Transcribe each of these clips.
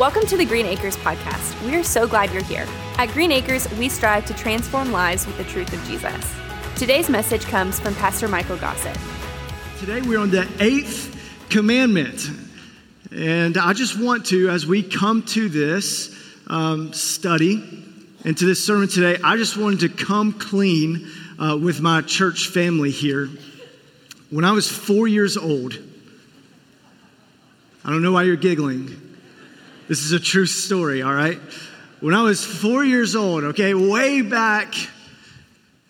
Welcome to the Green Acres podcast. We are so glad you're here. At Green Acres, we strive to transform lives with the truth of Jesus. Today's message comes from Pastor Michael Gossett. Today we're on the eighth commandment. And I just want to, as we come to this um, study and to this sermon today, I just wanted to come clean uh, with my church family here. When I was four years old, I don't know why you're giggling. This is a true story, all right? When I was four years old, okay, way back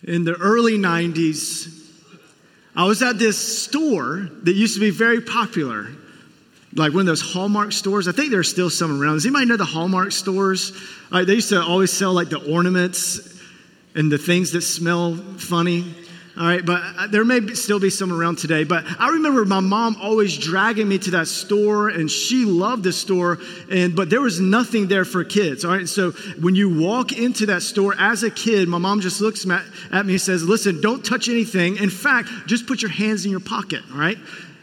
in the early 90s, I was at this store that used to be very popular, like one of those Hallmark stores. I think there's still some around. Does anybody know the Hallmark stores? Like they used to always sell like the ornaments and the things that smell funny. All right, but uh, there may still be some around today. But I remember my mom always dragging me to that store, and she loved the store. And but there was nothing there for kids. All right, so when you walk into that store as a kid, my mom just looks at me and says, "Listen, don't touch anything. In fact, just put your hands in your pocket." All right.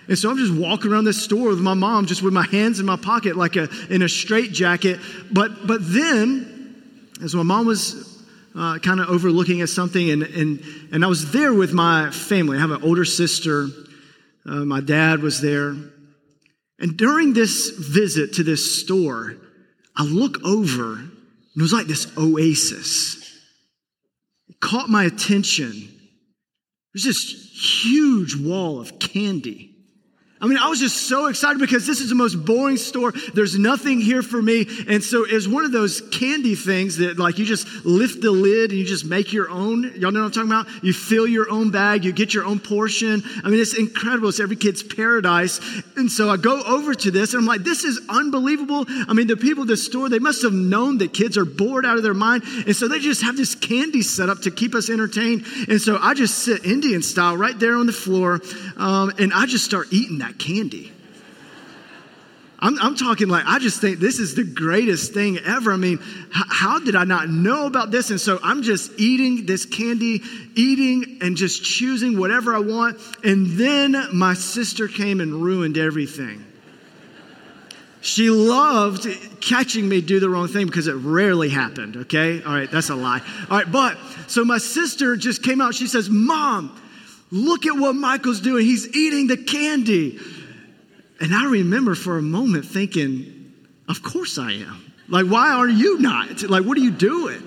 And so I'm just walking around this store with my mom, just with my hands in my pocket, like a in a straight jacket. But but then, as my mom was uh, kind of overlooking at something, and, and, and I was there with my family. I have an older sister, uh, my dad was there. And during this visit to this store, I look over, and it was like this oasis. It caught my attention. There's this huge wall of candy I mean, I was just so excited because this is the most boring store. There's nothing here for me. And so it's one of those candy things that like you just lift the lid and you just make your own. Y'all know what I'm talking about? You fill your own bag, you get your own portion. I mean, it's incredible. It's every kid's paradise. And so I go over to this and I'm like, this is unbelievable. I mean, the people at the store, they must have known that kids are bored out of their mind. And so they just have this candy set up to keep us entertained. And so I just sit Indian style right there on the floor um, and I just start eating that that candy. I'm, I'm, talking like, I just think this is the greatest thing ever. I mean, h- how did I not know about this? And so I'm just eating this candy, eating and just choosing whatever I want. And then my sister came and ruined everything. She loved catching me do the wrong thing because it rarely happened, okay? All right, that's a lie. All right, but so my sister just came out. She says, Mom, Look at what Michael's doing. He's eating the candy. And I remember for a moment thinking, Of course I am. Like, why are you not? Like, what are you doing?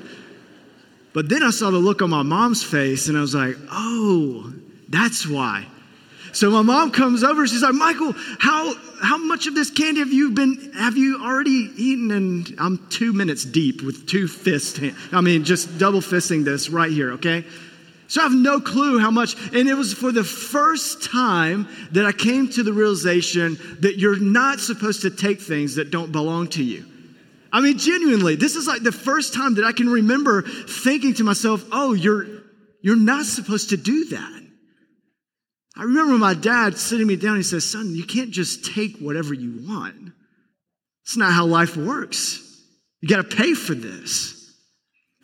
But then I saw the look on my mom's face and I was like, Oh, that's why. So my mom comes over. She's like, Michael, how how much of this candy have you been have you already eaten? And I'm two minutes deep with two fists. I mean, just double fisting this right here. Okay. So I have no clue how much. And it was for the first time that I came to the realization that you're not supposed to take things that don't belong to you. I mean, genuinely, this is like the first time that I can remember thinking to myself, oh, you're, you're not supposed to do that. I remember my dad sitting me down, he says, son, you can't just take whatever you want. It's not how life works. You got to pay for this.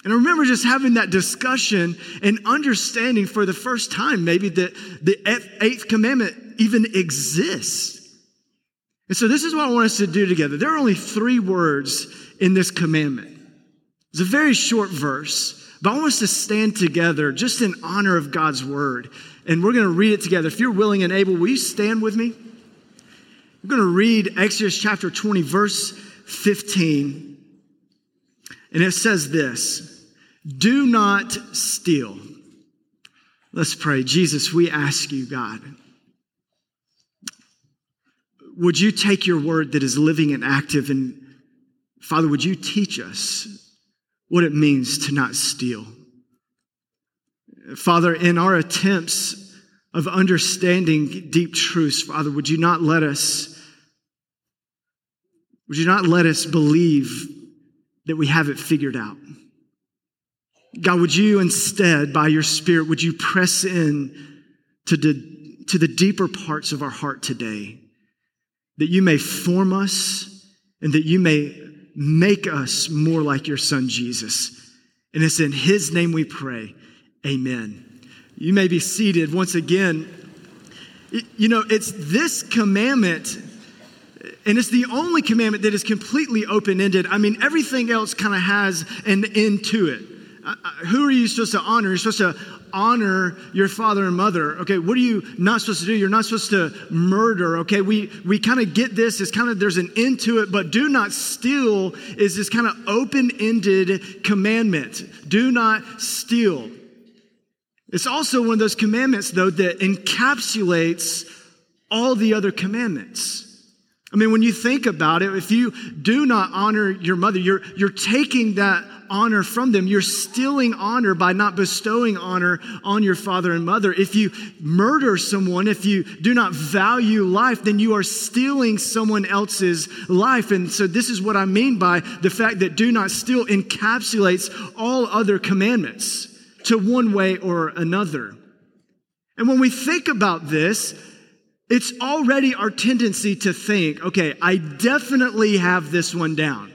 And I remember just having that discussion and understanding for the first time, maybe that the eighth commandment even exists. And so, this is what I want us to do together. There are only three words in this commandment. It's a very short verse, but I want us to stand together just in honor of God's word. And we're going to read it together. If you're willing and able, will you stand with me? We're going to read Exodus chapter 20, verse 15. And it says this. Do not steal. Let's pray. Jesus, we ask you, God, would you take your word that is living and active and Father, would you teach us what it means to not steal? Father, in our attempts of understanding deep truths, Father, would you not let us would you not let us believe that we have it figured out? God, would you instead, by your Spirit, would you press in to the, to the deeper parts of our heart today, that you may form us and that you may make us more like your Son, Jesus. And it's in His name we pray. Amen. You may be seated once again. You know, it's this commandment And it's the only commandment that is completely open ended. I mean, everything else kind of has an end to it. Who are you supposed to honor? You're supposed to honor your father and mother. Okay, what are you not supposed to do? You're not supposed to murder. Okay, we, we kind of get this. It's kind of, there's an end to it, but do not steal is this kind of open ended commandment. Do not steal. It's also one of those commandments, though, that encapsulates all the other commandments. I mean, when you think about it, if you do not honor your mother, you're, you're taking that honor from them. You're stealing honor by not bestowing honor on your father and mother. If you murder someone, if you do not value life, then you are stealing someone else's life. And so, this is what I mean by the fact that do not steal encapsulates all other commandments to one way or another. And when we think about this, it's already our tendency to think, okay, I definitely have this one down.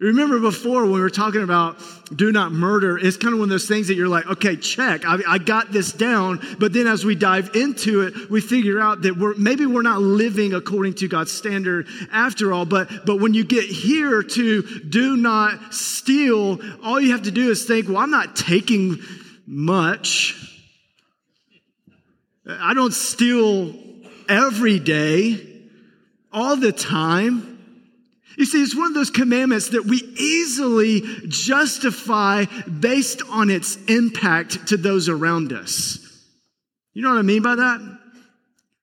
Remember before when we were talking about do not murder, it's kind of one of those things that you're like, okay, check, I, I, got this down. But then as we dive into it, we figure out that we're maybe we're not living according to God's standard after all. But but when you get here to do not steal, all you have to do is think, well, I'm not taking much. I don't steal every day, all the time. You see, it's one of those commandments that we easily justify based on its impact to those around us. You know what I mean by that?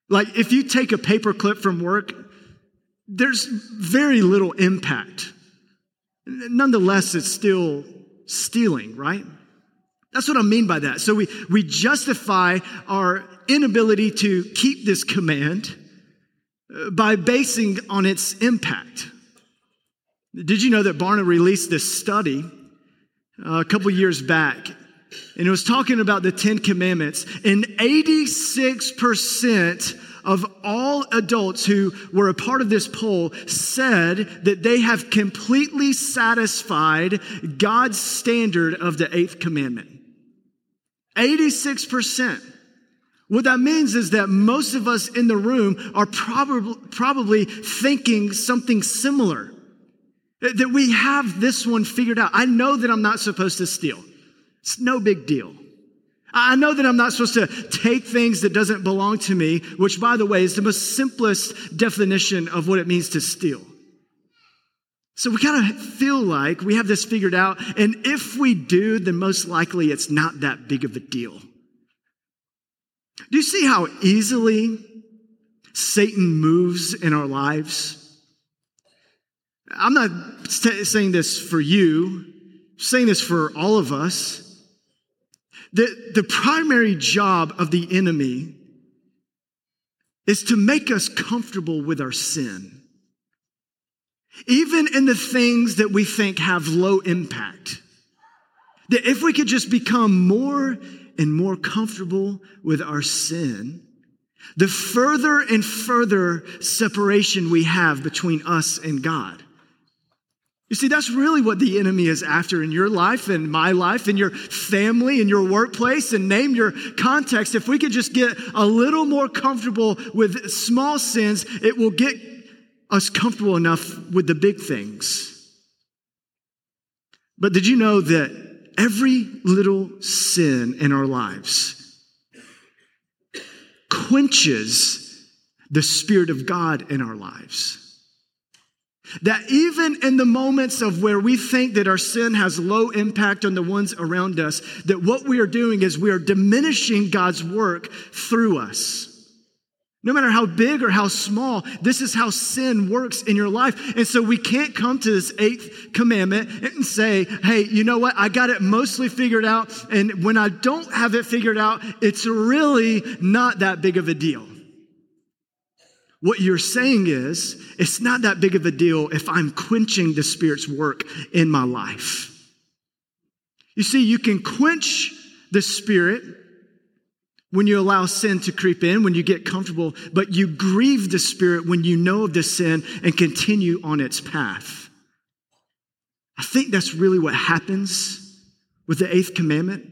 Like, if you take a paper clip from work, there's very little impact. Nonetheless, it's still stealing, right? That's what I mean by that. So we, we justify our inability to keep this command uh, by basing on its impact. Did you know that Barna released this study uh, a couple years back? And it was talking about the Ten Commandments, and 86% of all adults who were a part of this poll said that they have completely satisfied God's standard of the eighth commandment. 86%. What that means is that most of us in the room are probably, probably thinking something similar. That we have this one figured out. I know that I'm not supposed to steal. It's no big deal. I know that I'm not supposed to take things that doesn't belong to me, which by the way is the most simplest definition of what it means to steal. So we kind of feel like we have this figured out, and if we do, then most likely it's not that big of a deal. Do you see how easily Satan moves in our lives? I'm not saying this for you, I'm saying this for all of us. The, the primary job of the enemy is to make us comfortable with our sin. Even in the things that we think have low impact. That if we could just become more and more comfortable with our sin, the further and further separation we have between us and God. You see, that's really what the enemy is after in your life and my life, in your family, in your workplace, and name your context. If we could just get a little more comfortable with small sins, it will get us comfortable enough with the big things. But did you know that every little sin in our lives quenches the Spirit of God in our lives. That even in the moments of where we think that our sin has low impact on the ones around us, that what we are doing is we are diminishing God's work through us. No matter how big or how small, this is how sin works in your life. And so we can't come to this eighth commandment and say, hey, you know what? I got it mostly figured out. And when I don't have it figured out, it's really not that big of a deal. What you're saying is, it's not that big of a deal if I'm quenching the Spirit's work in my life. You see, you can quench the Spirit when you allow sin to creep in, when you get comfortable, but you grieve the Spirit when you know of the sin and continue on its path. I think that's really what happens with the eighth commandment.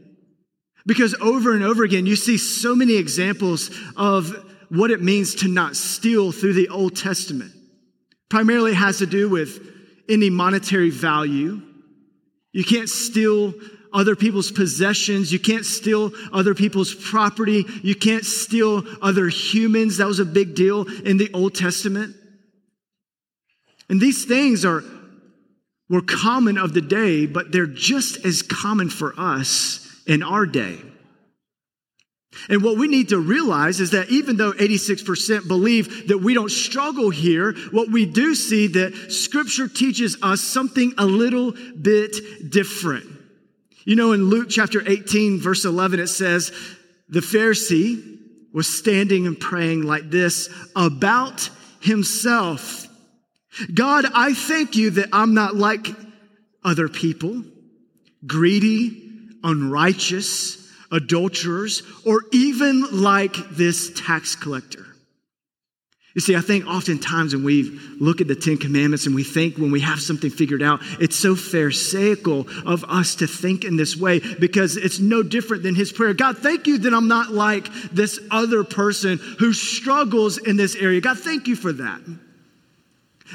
Because over and over again, you see so many examples of what it means to not steal through the Old Testament. Primarily has to do with any monetary value. You can't steal other people's possessions. You can't steal other people's property. You can't steal other humans. That was a big deal in the Old Testament. And these things are were common of the day, but they're just as common for us in our day. And what we need to realize is that even though 86% believe that we don't struggle here, what we do see that scripture teaches us something a little bit different. You know, in Luke chapter 18, verse 11, it says, the Pharisee was standing and praying like this about himself. God, I thank you that I'm not like other people, greedy, unrighteous, adulterers, or even like this tax collector. You see, I think oftentimes when we look at the Ten Commandments and we think when we have something figured out, it's so pharisaical of us to think in this way because it's no different than his prayer. God, thank you that I'm not like this other person who struggles in this area. God, thank you for that.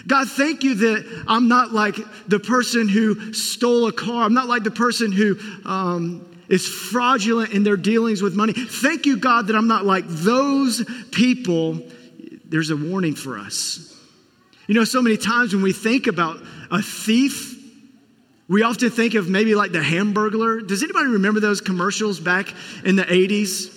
God, thank you that I'm not like the person who stole a car. I'm not like the person who um, is fraudulent in their dealings with money. Thank you, God, that I'm not like those people. There's a warning for us. You know, so many times when we think about a thief, we often think of maybe like the Hamburglar. Does anybody remember those commercials back in the 80s,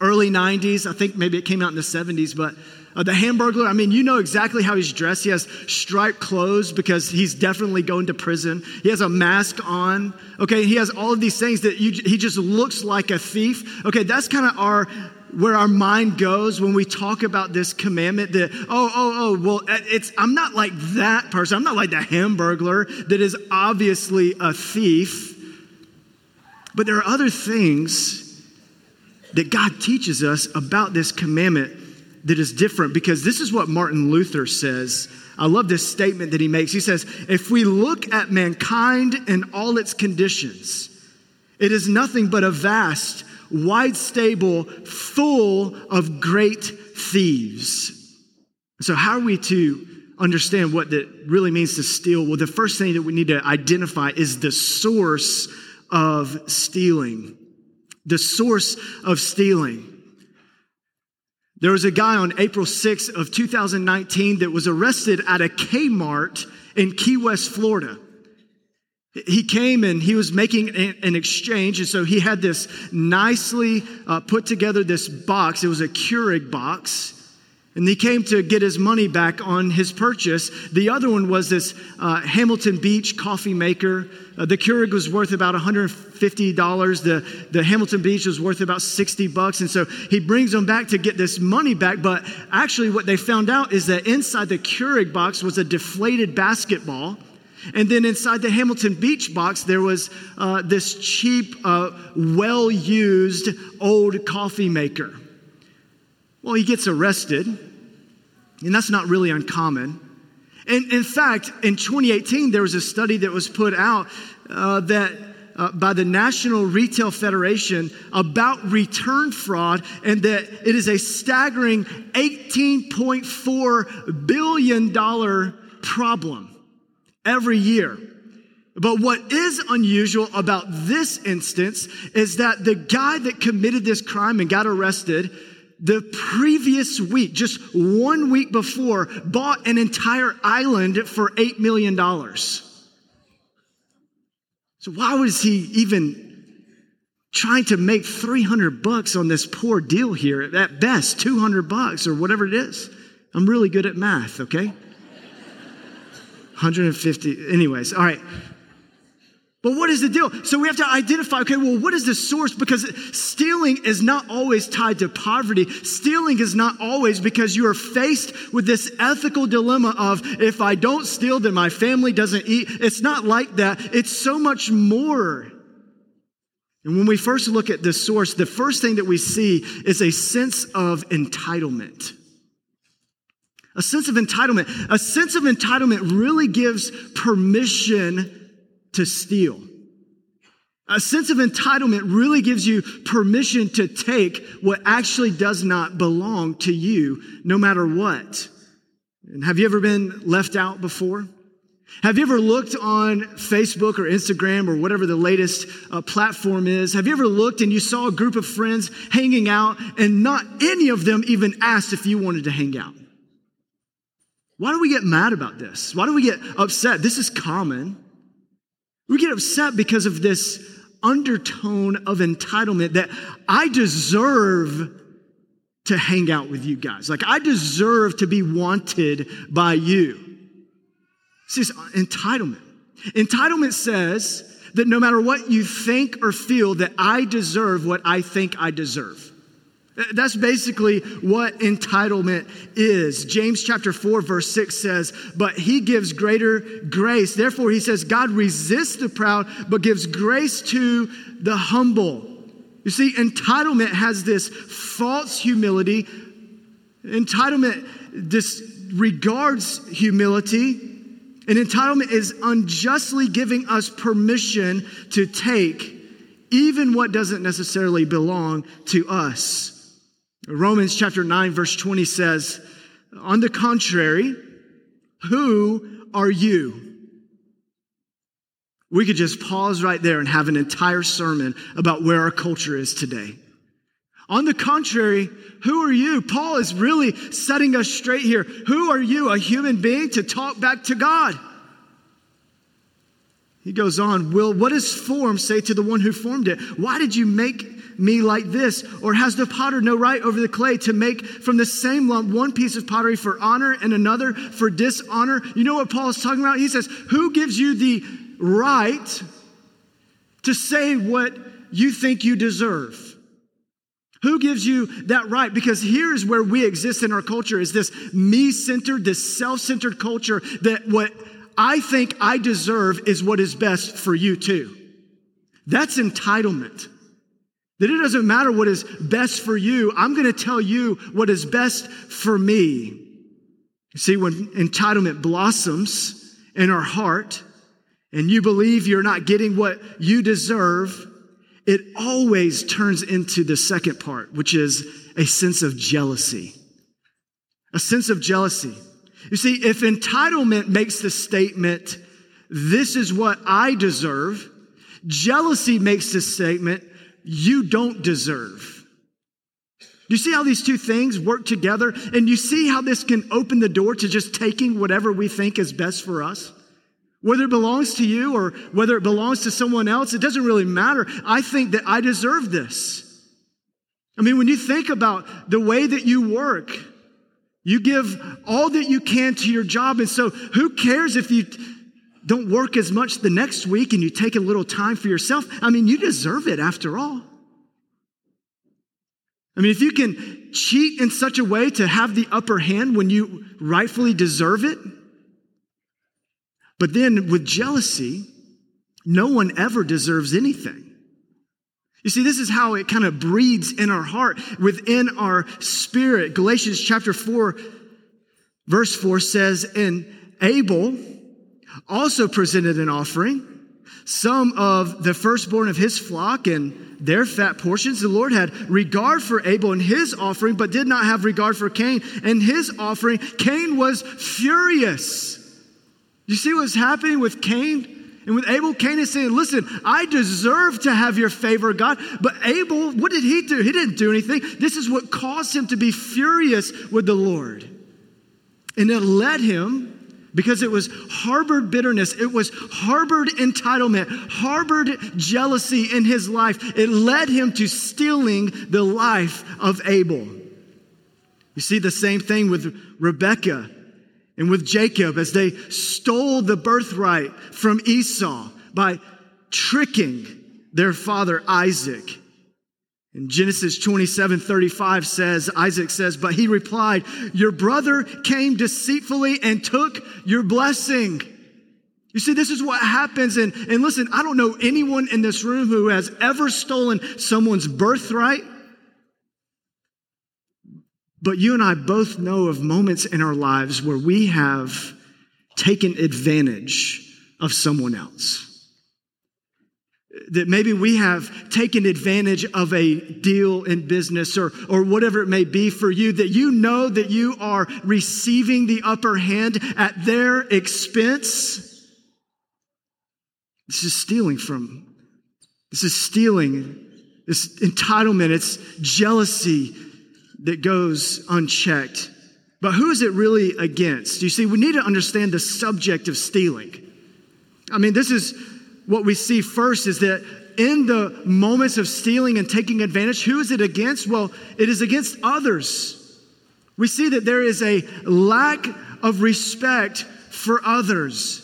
early 90s? I think maybe it came out in the 70s, but uh, the Hamburglar, I mean, you know exactly how he's dressed. He has striped clothes because he's definitely going to prison. He has a mask on. Okay, he has all of these things that you, he just looks like a thief. Okay, that's kind of our where our mind goes when we talk about this commandment that oh oh oh well uh, it's i'm not like that person i'm not like the hamburglar that is obviously a thief but there are other things that god teaches us about this commandment that is different because this is what Martin Luther says. I love this statement that he makes. He says, If we look at mankind and all its conditions, it is nothing but a vast, wide stable full of great thieves. So, how are we to understand what that really means to steal? Well, the first thing that we need to identify is the source of stealing. The source of stealing. There was a guy on April 6th of 2019 that was arrested at a Kmart in Key West, Florida. He came and he was making an exchange, and so he had this nicely uh, put together this box. It was a Keurig box, and he came to get his money back on his purchase. The other one was this uh, Hamilton Beach coffee maker. Uh, the Keurig was worth about 150 $50. The, the Hamilton Beach was worth about 60 bucks. And so he brings them back to get this money back. But actually, what they found out is that inside the Keurig box was a deflated basketball. And then inside the Hamilton Beach box, there was uh, this cheap, uh, well used old coffee maker. Well, he gets arrested, and that's not really uncommon. And in fact, in 2018, there was a study that was put out uh, that uh, by the National Retail Federation about return fraud, and that it is a staggering $18.4 billion problem every year. But what is unusual about this instance is that the guy that committed this crime and got arrested the previous week, just one week before, bought an entire island for $8 million. So why was he even trying to make 300 bucks on this poor deal here? At best, 200 bucks or whatever it is. I'm really good at math, okay? 150. Anyways, all right. But what is the deal? So we have to identify, okay, well, what is the source? Because stealing is not always tied to poverty. Stealing is not always because you are faced with this ethical dilemma of if I don't steal, then my family doesn't eat. It's not like that. It's so much more. And when we first look at the source, the first thing that we see is a sense of entitlement. A sense of entitlement. A sense of entitlement really gives permission to steal. A sense of entitlement really gives you permission to take what actually does not belong to you, no matter what. And have you ever been left out before? Have you ever looked on Facebook or Instagram or whatever the latest uh, platform is? Have you ever looked and you saw a group of friends hanging out and not any of them even asked if you wanted to hang out? Why do we get mad about this? Why do we get upset? This is common. We get upset because of this undertone of entitlement that I deserve to hang out with you guys. Like, I deserve to be wanted by you. Is entitlement. Entitlement says that no matter what you think or feel, that I deserve what I think I deserve. That's basically what entitlement is. James chapter 4, verse 6 says, But he gives greater grace. Therefore, he says, God resists the proud, but gives grace to the humble. You see, entitlement has this false humility. Entitlement disregards humility. And entitlement is unjustly giving us permission to take even what doesn't necessarily belong to us. Romans chapter 9, verse 20 says, On the contrary, who are you? We could just pause right there and have an entire sermon about where our culture is today. On the contrary, who are you? Paul is really setting us straight here. Who are you, a human being, to talk back to God? He goes on, Will what does form say to the one who formed it? Why did you make me like this? Or has the potter no right over the clay to make from the same lump one piece of pottery for honor and another for dishonor? You know what Paul is talking about? He says, Who gives you the right to say what you think you deserve? Who gives you that right? Because here's where we exist in our culture is this me-centered, this self-centered culture that what I think I deserve is what is best for you too. That's entitlement. That it doesn't matter what is best for you, I'm going to tell you what is best for me. You see, when entitlement blossoms in our heart and you believe you're not getting what you deserve, it always turns into the second part, which is a sense of jealousy. A sense of jealousy. You see, if entitlement makes the statement, this is what I deserve, jealousy makes the statement, you don't deserve. Do you see how these two things work together? And you see how this can open the door to just taking whatever we think is best for us? Whether it belongs to you or whether it belongs to someone else, it doesn't really matter. I think that I deserve this. I mean, when you think about the way that you work, you give all that you can to your job. And so, who cares if you don't work as much the next week and you take a little time for yourself? I mean, you deserve it after all. I mean, if you can cheat in such a way to have the upper hand when you rightfully deserve it, but then with jealousy, no one ever deserves anything. You see, this is how it kind of breeds in our heart, within our spirit. Galatians chapter 4, verse 4 says, And Abel also presented an offering, some of the firstborn of his flock and their fat portions. The Lord had regard for Abel and his offering, but did not have regard for Cain and his offering. Cain was furious. You see what's happening with Cain? And with Abel, Cain is saying, Listen, I deserve to have your favor, God. But Abel, what did he do? He didn't do anything. This is what caused him to be furious with the Lord. And it led him, because it was harbored bitterness, it was harbored entitlement, harbored jealousy in his life. It led him to stealing the life of Abel. You see the same thing with Rebekah and with Jacob as they stole the birthright from Esau by tricking their father Isaac. In Genesis 27 35 says, Isaac says, But he replied, Your brother came deceitfully and took your blessing. You see, this is what happens. And, and listen, I don't know anyone in this room who has ever stolen someone's birthright but you and I both know of moments in our lives where we have taken advantage of someone else. That maybe we have taken advantage of a deal in business or, or whatever it may be for you, that you know that you are receiving the upper hand at their expense. This is stealing from, this is stealing, this entitlement, it's jealousy that goes unchecked. But who is it really against? You see, we need to understand the subject of stealing. I mean, this is what we see first is that in the moments of stealing and taking advantage, who is it against? Well, it is against others. We see that there is a lack of respect for others.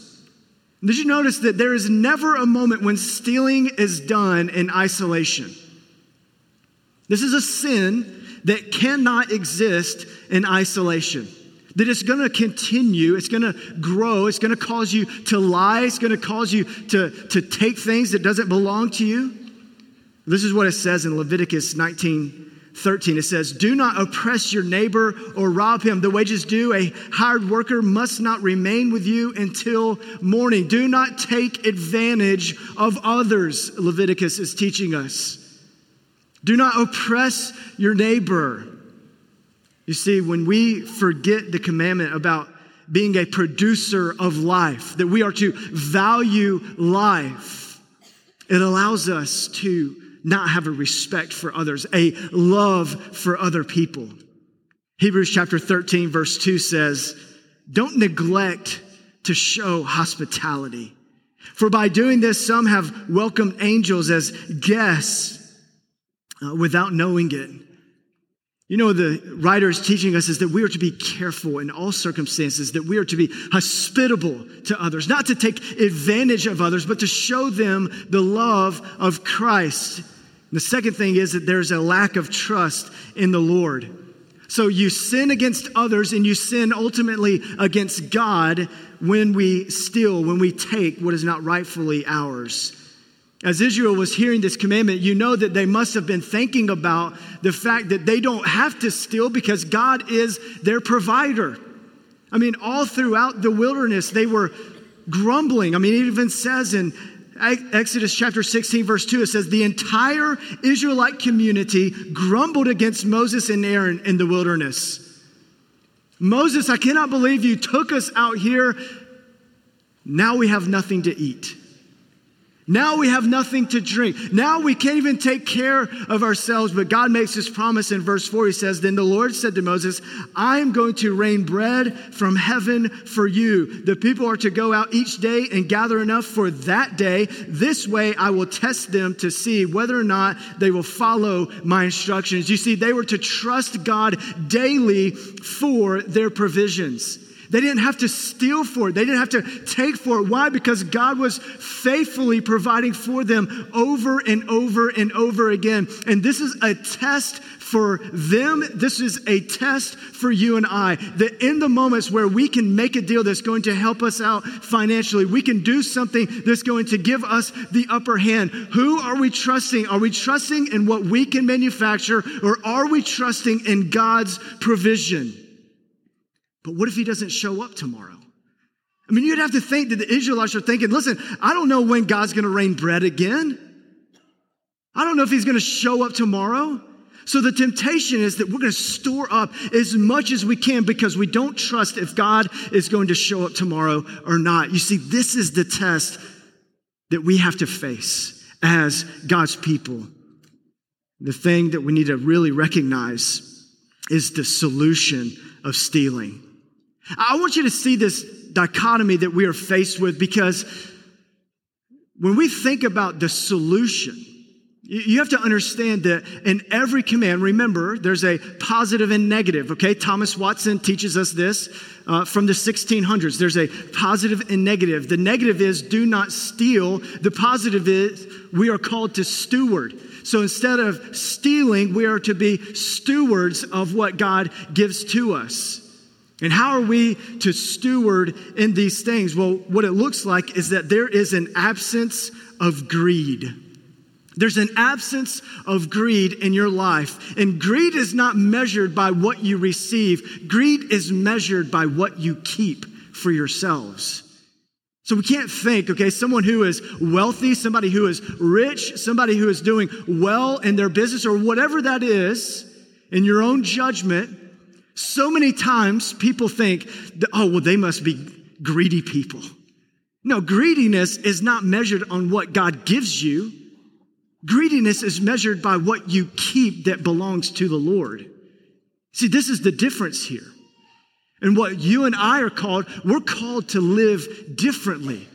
Did you notice that there is never a moment when stealing is done in isolation? This is a sin that cannot exist in isolation that it's going to continue, it's going to grow, it's going to cause you to lie, it's going to cause you to, to take things that doesn't belong to you. This is what it says in Leviticus 19 13. It says, Do not oppress your neighbor or rob him. The wages due, a hired worker must not remain with you until morning. Do not take advantage of others, Leviticus is teaching us. Do not oppress your neighbor. You see, when we forget the commandment about being a producer of life, that we are to value life, it allows us to not have a respect for others, a love for other people. Hebrews chapter 13, verse 2 says, Don't neglect to show hospitality. For by doing this, some have welcomed angels as guests uh, without knowing it. You know, the writer is teaching us is that we are to be careful in all circumstances, that we are to be hospitable to others, not to take advantage of others, but to show them the love of Christ. And the second thing is that there's a lack of trust in the Lord. So you sin against others and you sin ultimately against God when we steal, when we take what is not rightfully ours. As Israel was hearing this commandment, you know that they must have been thinking about the fact that they don't have to steal because God is their provider. I mean, all throughout the wilderness, they were grumbling. I mean, it even says in Exodus chapter 16, verse 2, it says, The entire Israelite community grumbled against Moses and Aaron in the wilderness. Moses, I cannot believe you took us out here. Now we have nothing to eat. Now we have nothing to drink. Now we can't even take care of ourselves. But God makes this promise in verse 4. He says, Then the Lord said to Moses, I am going to rain bread from heaven for you. The people are to go out each day and gather enough for that day. This way I will test them to see whether or not they will follow my instructions. You see, they were to trust God daily for their provisions. They didn't have to steal for it. They didn't have to take for it. Why? Because God was faithfully providing for them over and over and over again. And this is a test for them. This is a test for you and I. That in the moments where we can make a deal that's going to help us out financially, we can do something that's going to give us the upper hand. Who are we trusting? Are we trusting in what we can manufacture or are we trusting in God's provision? But what if he doesn't show up tomorrow? I mean, you'd have to think that the Israelites are thinking, listen, I don't know when God's going to rain bread again. I don't know if he's going to show up tomorrow. So the temptation is that we're going to store up as much as we can because we don't trust if God is going to show up tomorrow or not. You see, this is the test that we have to face as God's people. The thing that we need to really recognize is the solution of stealing. I want you to see this dichotomy that we are faced with because when we think about the solution, you have to understand that in every command, remember, there's a positive and negative, okay? Thomas Watson teaches us this uh, from the 1600s. There's a positive and negative. The negative is do not steal, the positive is we are called to steward. So instead of stealing, we are to be stewards of what God gives to us. And how are we to steward in these things? Well, what it looks like is that there is an absence of greed. There's an absence of greed in your life. And greed is not measured by what you receive, greed is measured by what you keep for yourselves. So we can't think, okay, someone who is wealthy, somebody who is rich, somebody who is doing well in their business or whatever that is, in your own judgment, so many times people think, that, oh, well, they must be greedy people. No, greediness is not measured on what God gives you. Greediness is measured by what you keep that belongs to the Lord. See, this is the difference here. And what you and I are called, we're called to live differently.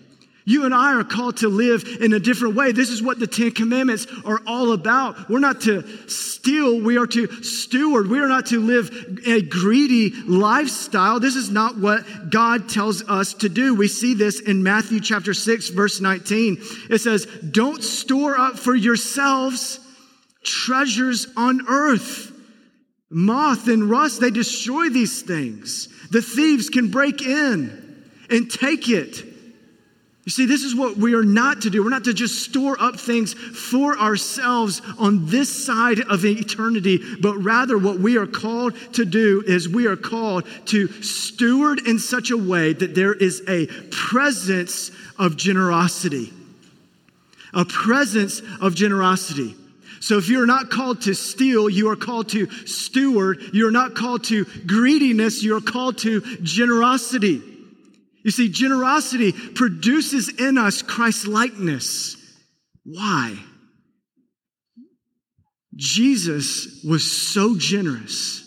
You and I are called to live in a different way. This is what the Ten Commandments are all about. We're not to steal, we are to steward. We are not to live a greedy lifestyle. This is not what God tells us to do. We see this in Matthew chapter 6, verse 19. It says, Don't store up for yourselves treasures on earth. Moth and rust, they destroy these things. The thieves can break in and take it. You see, this is what we are not to do. We're not to just store up things for ourselves on this side of eternity, but rather what we are called to do is we are called to steward in such a way that there is a presence of generosity. A presence of generosity. So if you're not called to steal, you are called to steward. You're not called to greediness, you're called to generosity. You see, generosity produces in us Christ likeness. Why? Jesus was so generous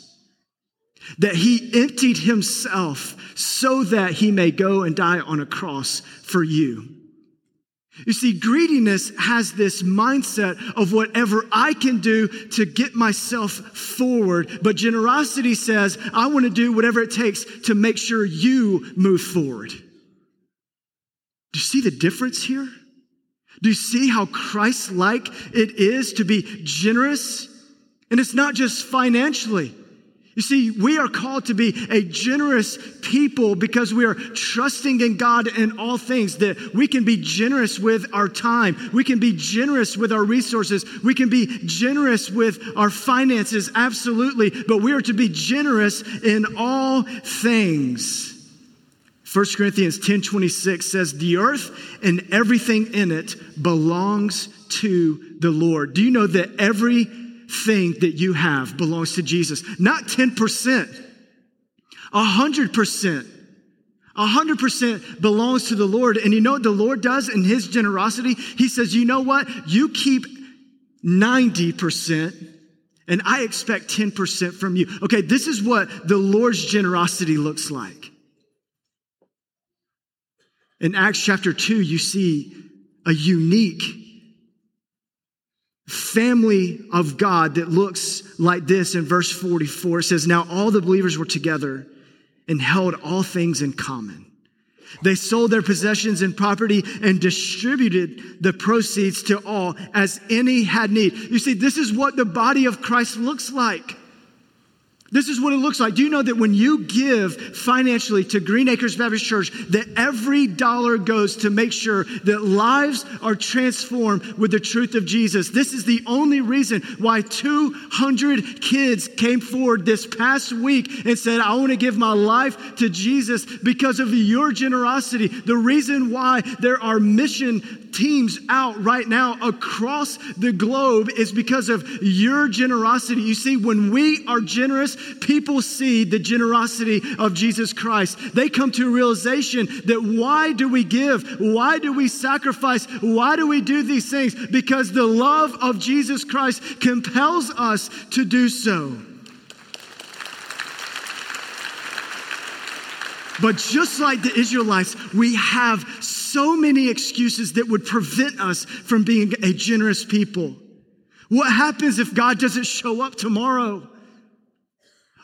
that he emptied himself so that he may go and die on a cross for you. You see, greediness has this mindset of whatever I can do to get myself forward. But generosity says, I want to do whatever it takes to make sure you move forward. Do you see the difference here? Do you see how Christ like it is to be generous? And it's not just financially. You see, we are called to be a generous people because we are trusting in God in all things, that we can be generous with our time. We can be generous with our resources. We can be generous with our finances, absolutely. But we are to be generous in all things. 1 Corinthians 10 26 says, The earth and everything in it belongs to the Lord. Do you know that every thing that you have belongs to Jesus. Not 10%, 100%. 100% belongs to the Lord. And you know what the Lord does in His generosity? He says, you know what? You keep 90%, and I expect 10% from you. Okay, this is what the Lord's generosity looks like. In Acts chapter 2, you see a unique family of God that looks like this in verse 44. It says, Now all the believers were together and held all things in common. They sold their possessions and property and distributed the proceeds to all as any had need. You see, this is what the body of Christ looks like. This is what it looks like. Do you know that when you give financially to Green Acres Baptist Church, that every dollar goes to make sure that lives are transformed with the truth of Jesus? This is the only reason why 200 kids came forward this past week and said, I want to give my life to Jesus because of your generosity. The reason why there are mission teams out right now across the globe is because of your generosity. You see, when we are generous, people see the generosity of Jesus Christ. They come to a realization that why do we give? Why do we sacrifice? Why do we do these things? Because the love of Jesus Christ compels us to do so. But just like the Israelites, we have so many excuses that would prevent us from being a generous people. What happens if God doesn't show up tomorrow?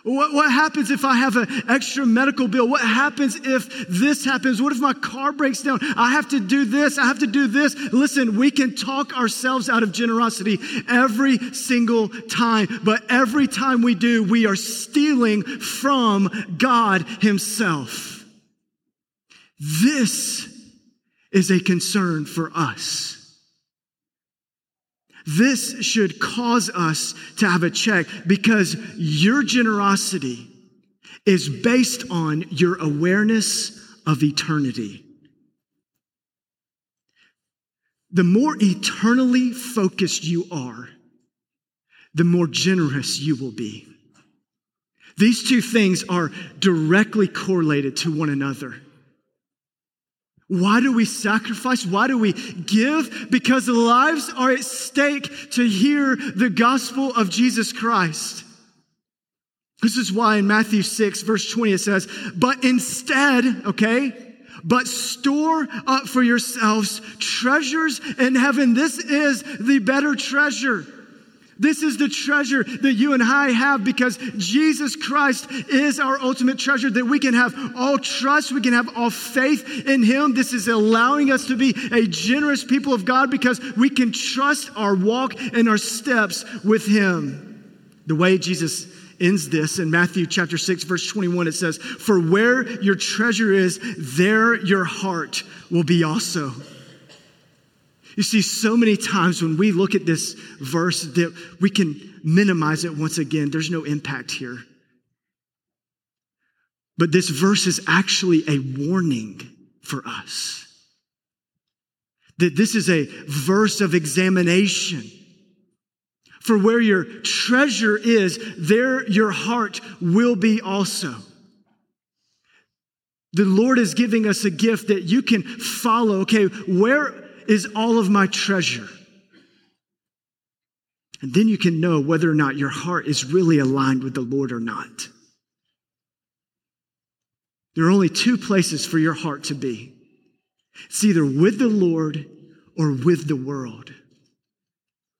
What, what happens if I have an extra medical bill? What happens if this happens? What if my car breaks down? I have to do this. I have to do this. Listen, we can talk ourselves out of generosity every single time, but every time we do, we are stealing from God Himself. This is a concern for us. This should cause us to have a check because your generosity is based on your awareness of eternity. the more eternally focused you are, the more generous you will be. These two things are directly correlated to one another. Why do we sacrifice? Why do we give? Because lives are at stake to hear the gospel of Jesus Christ. This is why in Matthew 6, verse 20, it says, But instead, okay, but store up for yourselves treasures in heaven. This is the better treasure. This is the treasure that you and I have because Jesus Christ is our ultimate treasure, that we can have all trust, we can have all faith in Him. This is allowing us to be a generous people of God because we can trust our walk and our steps with Him. The way Jesus ends this in Matthew chapter 6, verse 21, it says, For where your treasure is, there your heart will be also. You see, so many times when we look at this verse that we can minimize it once again. There's no impact here. But this verse is actually a warning for us. That this is a verse of examination. For where your treasure is, there your heart will be also. The Lord is giving us a gift that you can follow. Okay, where is all of my treasure. And then you can know whether or not your heart is really aligned with the Lord or not. There are only two places for your heart to be it's either with the Lord or with the world.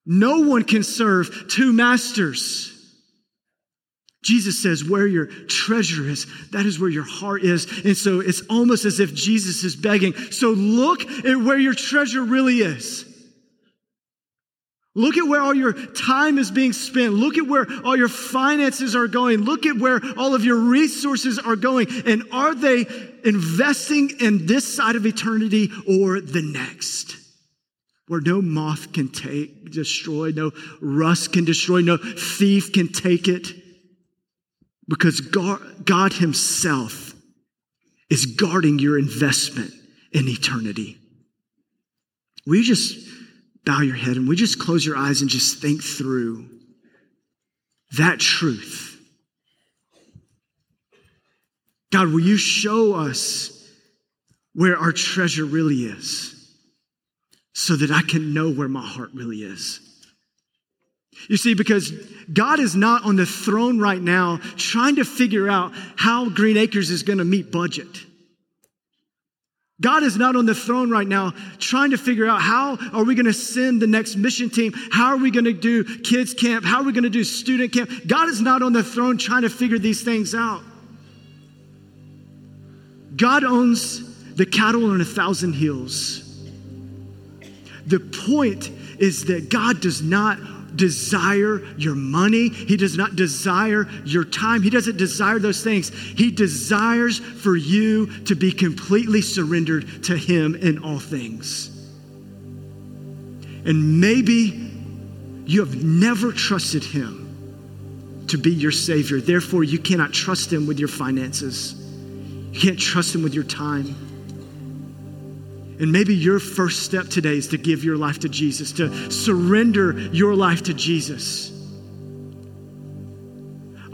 No one can serve two masters. Jesus says, where your treasure is, that is where your heart is. And so it's almost as if Jesus is begging. So look at where your treasure really is. Look at where all your time is being spent. Look at where all your finances are going. Look at where all of your resources are going. And are they investing in this side of eternity or the next? Where no moth can take, destroy, no rust can destroy, no thief can take it. Because God, God Himself is guarding your investment in eternity. Will you just bow your head and we just close your eyes and just think through that truth? God, will you show us where our treasure really is so that I can know where my heart really is? You see, because God is not on the throne right now trying to figure out how Green Acres is going to meet budget. God is not on the throne right now trying to figure out how are we going to send the next mission team? How are we going to do kids camp? How are we going to do student camp? God is not on the throne trying to figure these things out. God owns the cattle on a thousand hills. The point is that God does not desire your money. He does not desire your time. He doesn't desire those things. He desires for you to be completely surrendered to Him in all things. And maybe you have never trusted Him to be your Savior. Therefore, you cannot trust Him with your finances, you can't trust Him with your time. And maybe your first step today is to give your life to Jesus, to surrender your life to Jesus.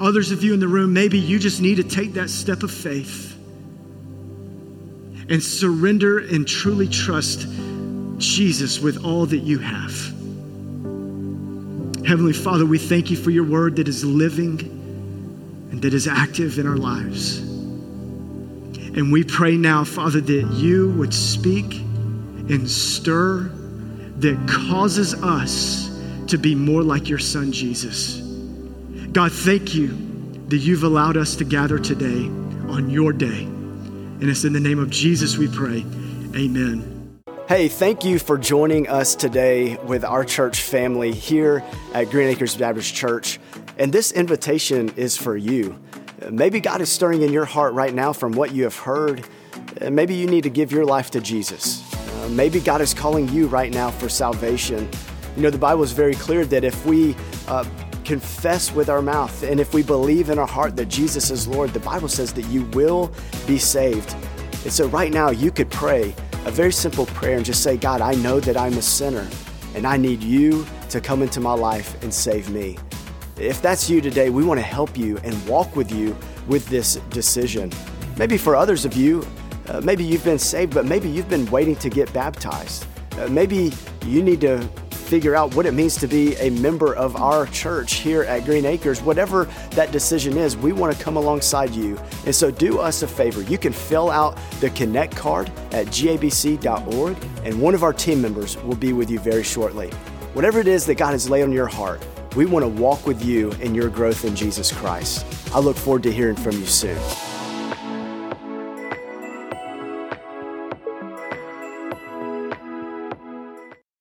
Others of you in the room, maybe you just need to take that step of faith and surrender and truly trust Jesus with all that you have. Heavenly Father, we thank you for your word that is living and that is active in our lives. And we pray now, Father, that you would speak and stir that causes us to be more like your son, Jesus. God, thank you that you've allowed us to gather today on your day. And it's in the name of Jesus we pray. Amen. Hey, thank you for joining us today with our church family here at Green Acres Baptist Church. And this invitation is for you. Maybe God is stirring in your heart right now from what you have heard. Maybe you need to give your life to Jesus. Uh, maybe God is calling you right now for salvation. You know, the Bible is very clear that if we uh, confess with our mouth and if we believe in our heart that Jesus is Lord, the Bible says that you will be saved. And so, right now, you could pray a very simple prayer and just say, God, I know that I'm a sinner and I need you to come into my life and save me. If that's you today, we want to help you and walk with you with this decision. Maybe for others of you, uh, maybe you've been saved, but maybe you've been waiting to get baptized. Uh, maybe you need to figure out what it means to be a member of our church here at Green Acres. Whatever that decision is, we want to come alongside you. And so do us a favor. You can fill out the Connect card at gabc.org, and one of our team members will be with you very shortly. Whatever it is that God has laid on your heart, we want to walk with you in your growth in Jesus Christ. I look forward to hearing from you soon.